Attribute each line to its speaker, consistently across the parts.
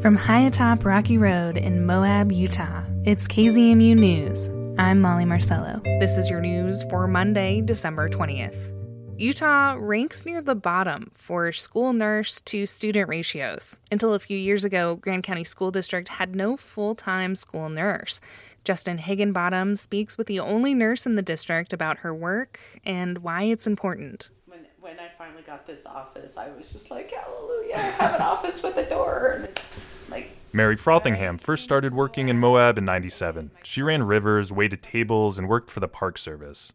Speaker 1: From high atop Rocky Road in Moab, Utah, it's KZMU News. I'm Molly Marcello. This is your news for Monday, December 20th. Utah ranks near the bottom for school nurse to student ratios. Until a few years ago, Grand County School District had no full time school nurse. Justin Higginbottom speaks with the only nurse in the district about her work and why it's important
Speaker 2: when I finally got this office, I was just like, hallelujah, I have an office with a door. And it's like.
Speaker 3: Mary Frothingham first started working in Moab in 97. She ran rivers, waited tables, and worked for the Park Service.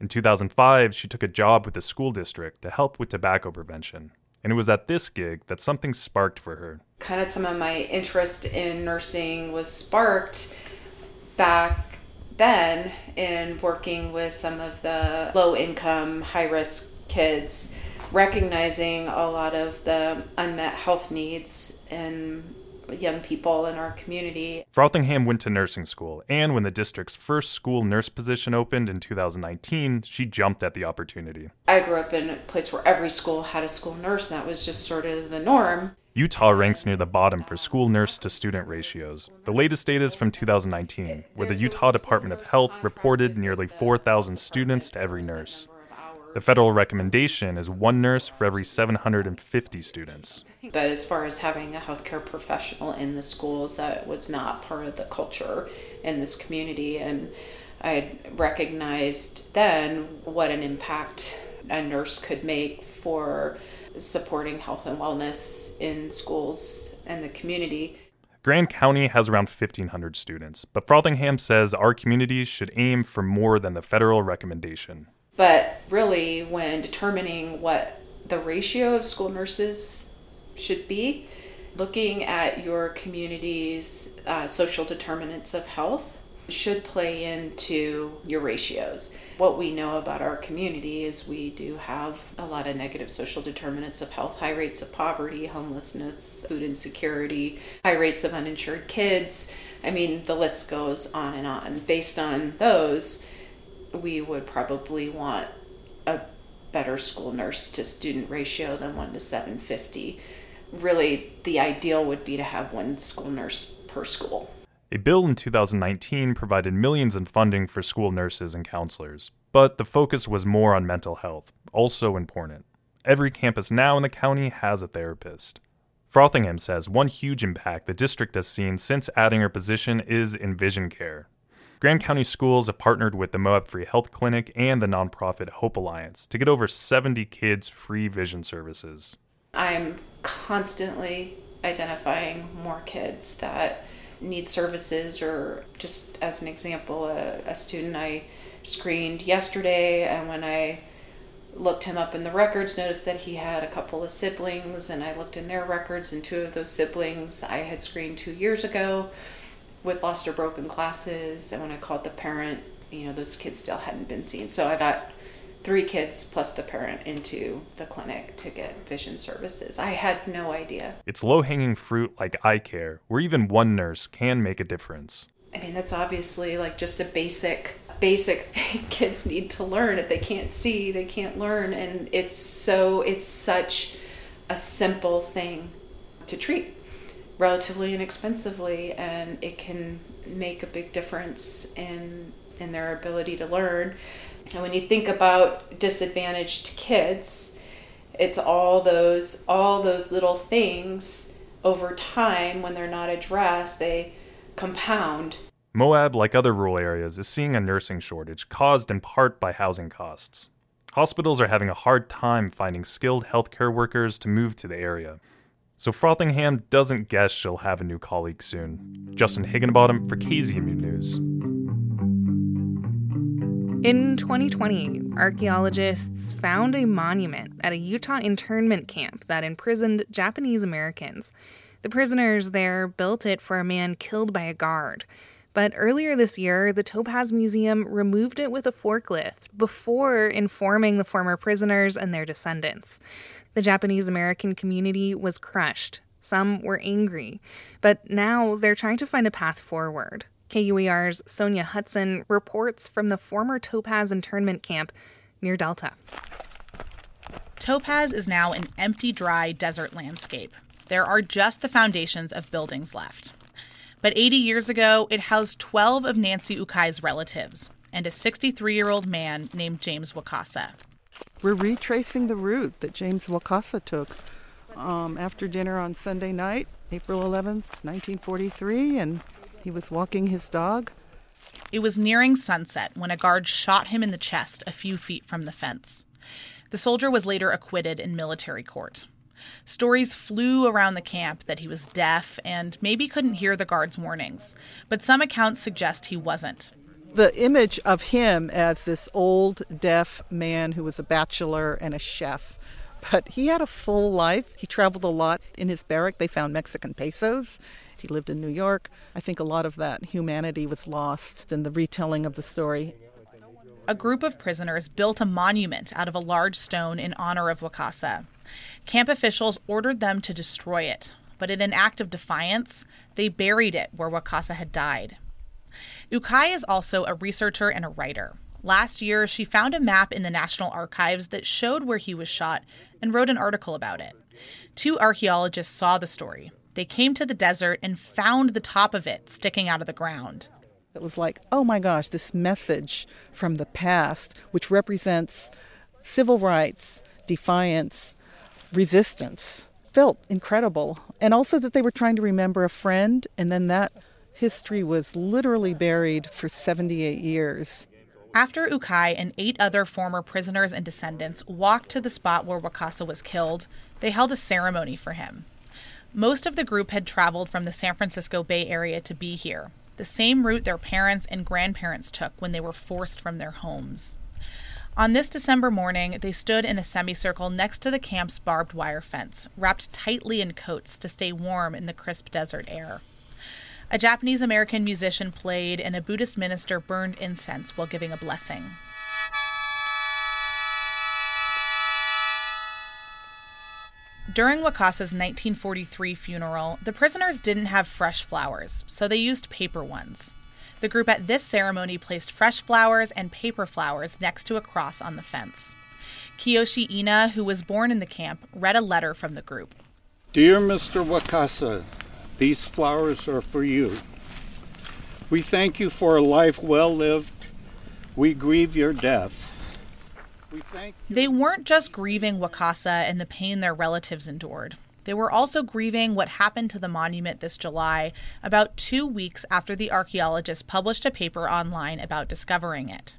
Speaker 3: In 2005, she took a job with the school district to help with tobacco prevention. And it was at this gig that something sparked for her.
Speaker 2: Kind of some of my interest in nursing was sparked back then in working with some of the low income, high risk kids, recognizing a lot of the unmet health needs in young people in our community.
Speaker 3: Frothingham went to nursing school, and when the district's first school nurse position opened in 2019, she jumped at the opportunity.
Speaker 2: I grew up in a place where every school had a school nurse, and that was just sort of the norm.
Speaker 3: Utah ranks near the bottom for school nurse to student ratios. The latest data is from 2019, where the Utah Department of Health reported nearly 4,000 students to every nurse. The federal recommendation is one nurse for every 750 students.
Speaker 2: But as far as having a healthcare professional in the schools, that was not part of the culture in this community. And I recognized then what an impact a nurse could make for supporting health and wellness in schools and the community.
Speaker 3: Grand County has around 1,500 students, but Frothingham says our communities should aim for more than the federal recommendation.
Speaker 2: But really, when determining what the ratio of school nurses should be, looking at your community's uh, social determinants of health should play into your ratios. What we know about our community is we do have a lot of negative social determinants of health high rates of poverty, homelessness, food insecurity, high rates of uninsured kids. I mean, the list goes on and on. Based on those, we would probably want a better school nurse to student ratio than 1 to 750. Really, the ideal would be to have one school nurse per school.
Speaker 3: A bill in 2019 provided millions in funding for school nurses and counselors, but the focus was more on mental health, also important. Every campus now in the county has a therapist. Frothingham says one huge impact the district has seen since adding her position is in vision care, Grand County Schools have partnered with the Moab Free Health Clinic and the nonprofit Hope Alliance to get over 70 kids free vision services.
Speaker 2: I'm constantly identifying more kids that need services, or just as an example, a, a student I screened yesterday, and when I looked him up in the records, noticed that he had a couple of siblings, and I looked in their records, and two of those siblings I had screened two years ago with lost or broken classes. And when I called the parent, you know, those kids still hadn't been seen. So I got three kids plus the parent into the clinic to get vision services. I had no idea.
Speaker 3: It's low hanging fruit like eye care, where even one nurse can make a difference.
Speaker 2: I mean, that's obviously like just a basic basic thing kids need to learn if they can't see they can't learn and it's so it's such a simple thing to treat relatively inexpensively and it can make a big difference in in their ability to learn and when you think about disadvantaged kids it's all those all those little things over time when they're not addressed they compound
Speaker 3: Moab, like other rural areas, is seeing a nursing shortage caused in part by housing costs. Hospitals are having a hard time finding skilled healthcare workers to move to the area. So Frothingham doesn't guess she'll have a new colleague soon. Justin Higginbottom for KZMU News.
Speaker 1: In 2020, archaeologists found a monument at a Utah internment camp that imprisoned Japanese Americans. The prisoners there built it for a man killed by a guard. But earlier this year, the Topaz Museum removed it with a forklift before informing the former prisoners and their descendants. The Japanese American community was crushed. Some were angry, but now they're trying to find a path forward. KUER's Sonja Hutson reports from the former Topaz internment camp near Delta.
Speaker 4: Topaz is now an empty, dry desert landscape. There are just the foundations of buildings left. But 80 years ago, it housed 12 of Nancy Ukai's relatives and a 63 year old man named James Wakasa.
Speaker 5: We're retracing the route that James Wakasa took um, after dinner on Sunday night, April 11th, 1943, and he was walking his dog.
Speaker 4: It was nearing sunset when a guard shot him in the chest a few feet from the fence. The soldier was later acquitted in military court. Stories flew around the camp that he was deaf and maybe couldn't hear the guard's warnings, but some accounts suggest he wasn't.
Speaker 5: The image of him as this old deaf man who was a bachelor and a chef but he had a full life. He traveled a lot in his barrack. They found Mexican pesos. He lived in New York. I think a lot of that humanity was lost in the retelling of the story.
Speaker 4: A group of prisoners built a monument out of a large stone in honor of Wakasa. Camp officials ordered them to destroy it, but in an act of defiance, they buried it where Wakasa had died. Ukai is also a researcher and a writer. Last year, she found a map in the National Archives that showed where he was shot and wrote an article about it. Two archaeologists saw the story. They came to the desert and found the top of it sticking out of the ground.
Speaker 5: It was like, oh my gosh, this message from the past, which represents civil rights, defiance, resistance, felt incredible. And also that they were trying to remember a friend, and then that history was literally buried for 78 years.
Speaker 4: After Ukai and eight other former prisoners and descendants walked to the spot where Wakasa was killed, they held a ceremony for him. Most of the group had traveled from the San Francisco Bay Area to be here, the same route their parents and grandparents took when they were forced from their homes. On this December morning, they stood in a semicircle next to the camp's barbed wire fence, wrapped tightly in coats to stay warm in the crisp desert air. A Japanese American musician played, and a Buddhist minister burned incense while giving a blessing. During Wakasa's 1943 funeral, the prisoners didn't have fresh flowers, so they used paper ones. The group at this ceremony placed fresh flowers and paper flowers next to a cross on the fence. Kiyoshi Ina, who was born in the camp, read a letter from the group.
Speaker 6: Dear Mr. Wakasa, these flowers are for you. We thank you for a life well lived. We grieve your death.
Speaker 4: We they weren't just grieving Wakasa and the pain their relatives endured. They were also grieving what happened to the monument this July, about two weeks after the archaeologists published a paper online about discovering it.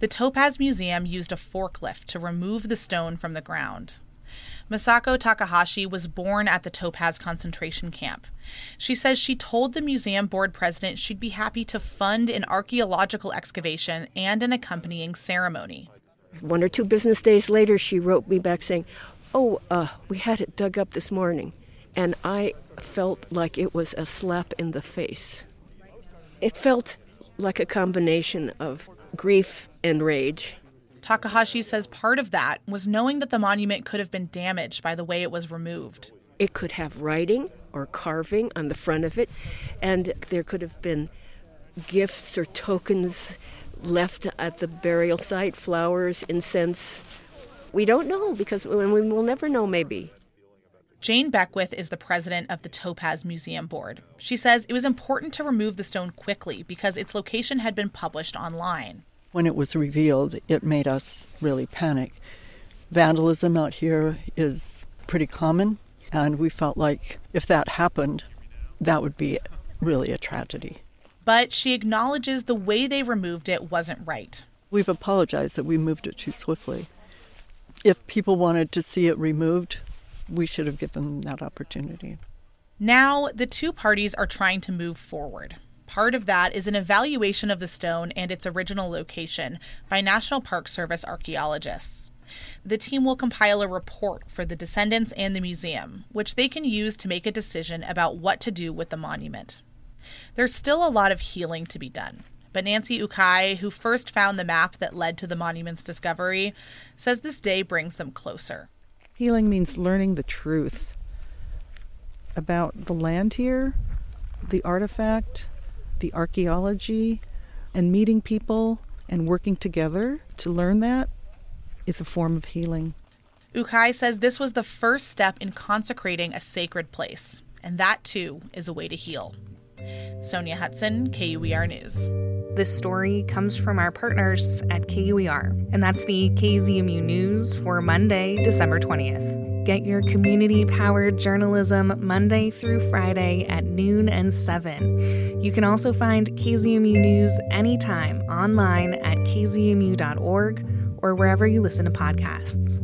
Speaker 4: The Topaz Museum used a forklift to remove the stone from the ground. Masako Takahashi was born at the Topaz concentration camp. She says she told the museum board president she'd be happy to fund an archaeological excavation and an accompanying ceremony.
Speaker 7: One or two business days later, she wrote me back saying, Oh, uh, we had it dug up this morning. And I felt like it was a slap in the face. It felt like a combination of grief and rage.
Speaker 4: Takahashi says part of that was knowing that the monument could have been damaged by the way it was removed.
Speaker 7: It could have writing or carving on the front of it, and there could have been gifts or tokens left at the burial site flowers, incense. We don't know because we will never know, maybe.
Speaker 4: Jane Beckwith is the president of the Topaz Museum Board. She says it was important to remove the stone quickly because its location had been published online
Speaker 8: when it was revealed, it made us really panic. Vandalism out here is pretty common, and we felt like if that happened, that would be really a tragedy.
Speaker 4: But she acknowledges the way they removed it wasn't right.
Speaker 8: We've apologized that we moved it too swiftly. If people wanted to see it removed, we should have given them that opportunity.
Speaker 4: Now, the two parties are trying to move forward. Part of that is an evaluation of the stone and its original location by National Park Service archaeologists. The team will compile a report for the descendants and the museum, which they can use to make a decision about what to do with the monument. There's still a lot of healing to be done, but Nancy Ukai, who first found the map that led to the monument's discovery, says this day brings them closer.
Speaker 5: Healing means learning the truth about the land here, the artifact, the archaeology and meeting people and working together to learn that is a form of healing.
Speaker 4: Ukai says this was the first step in consecrating a sacred place, and that too is a way to heal. Sonja Hutson, KUER News.
Speaker 1: This story comes from our partners at KUER, and that's the KZMU News for Monday, December 20th. Get your community powered journalism Monday through Friday at noon and 7. You can also find KZMU News anytime online at kzmu.org or wherever you listen to podcasts.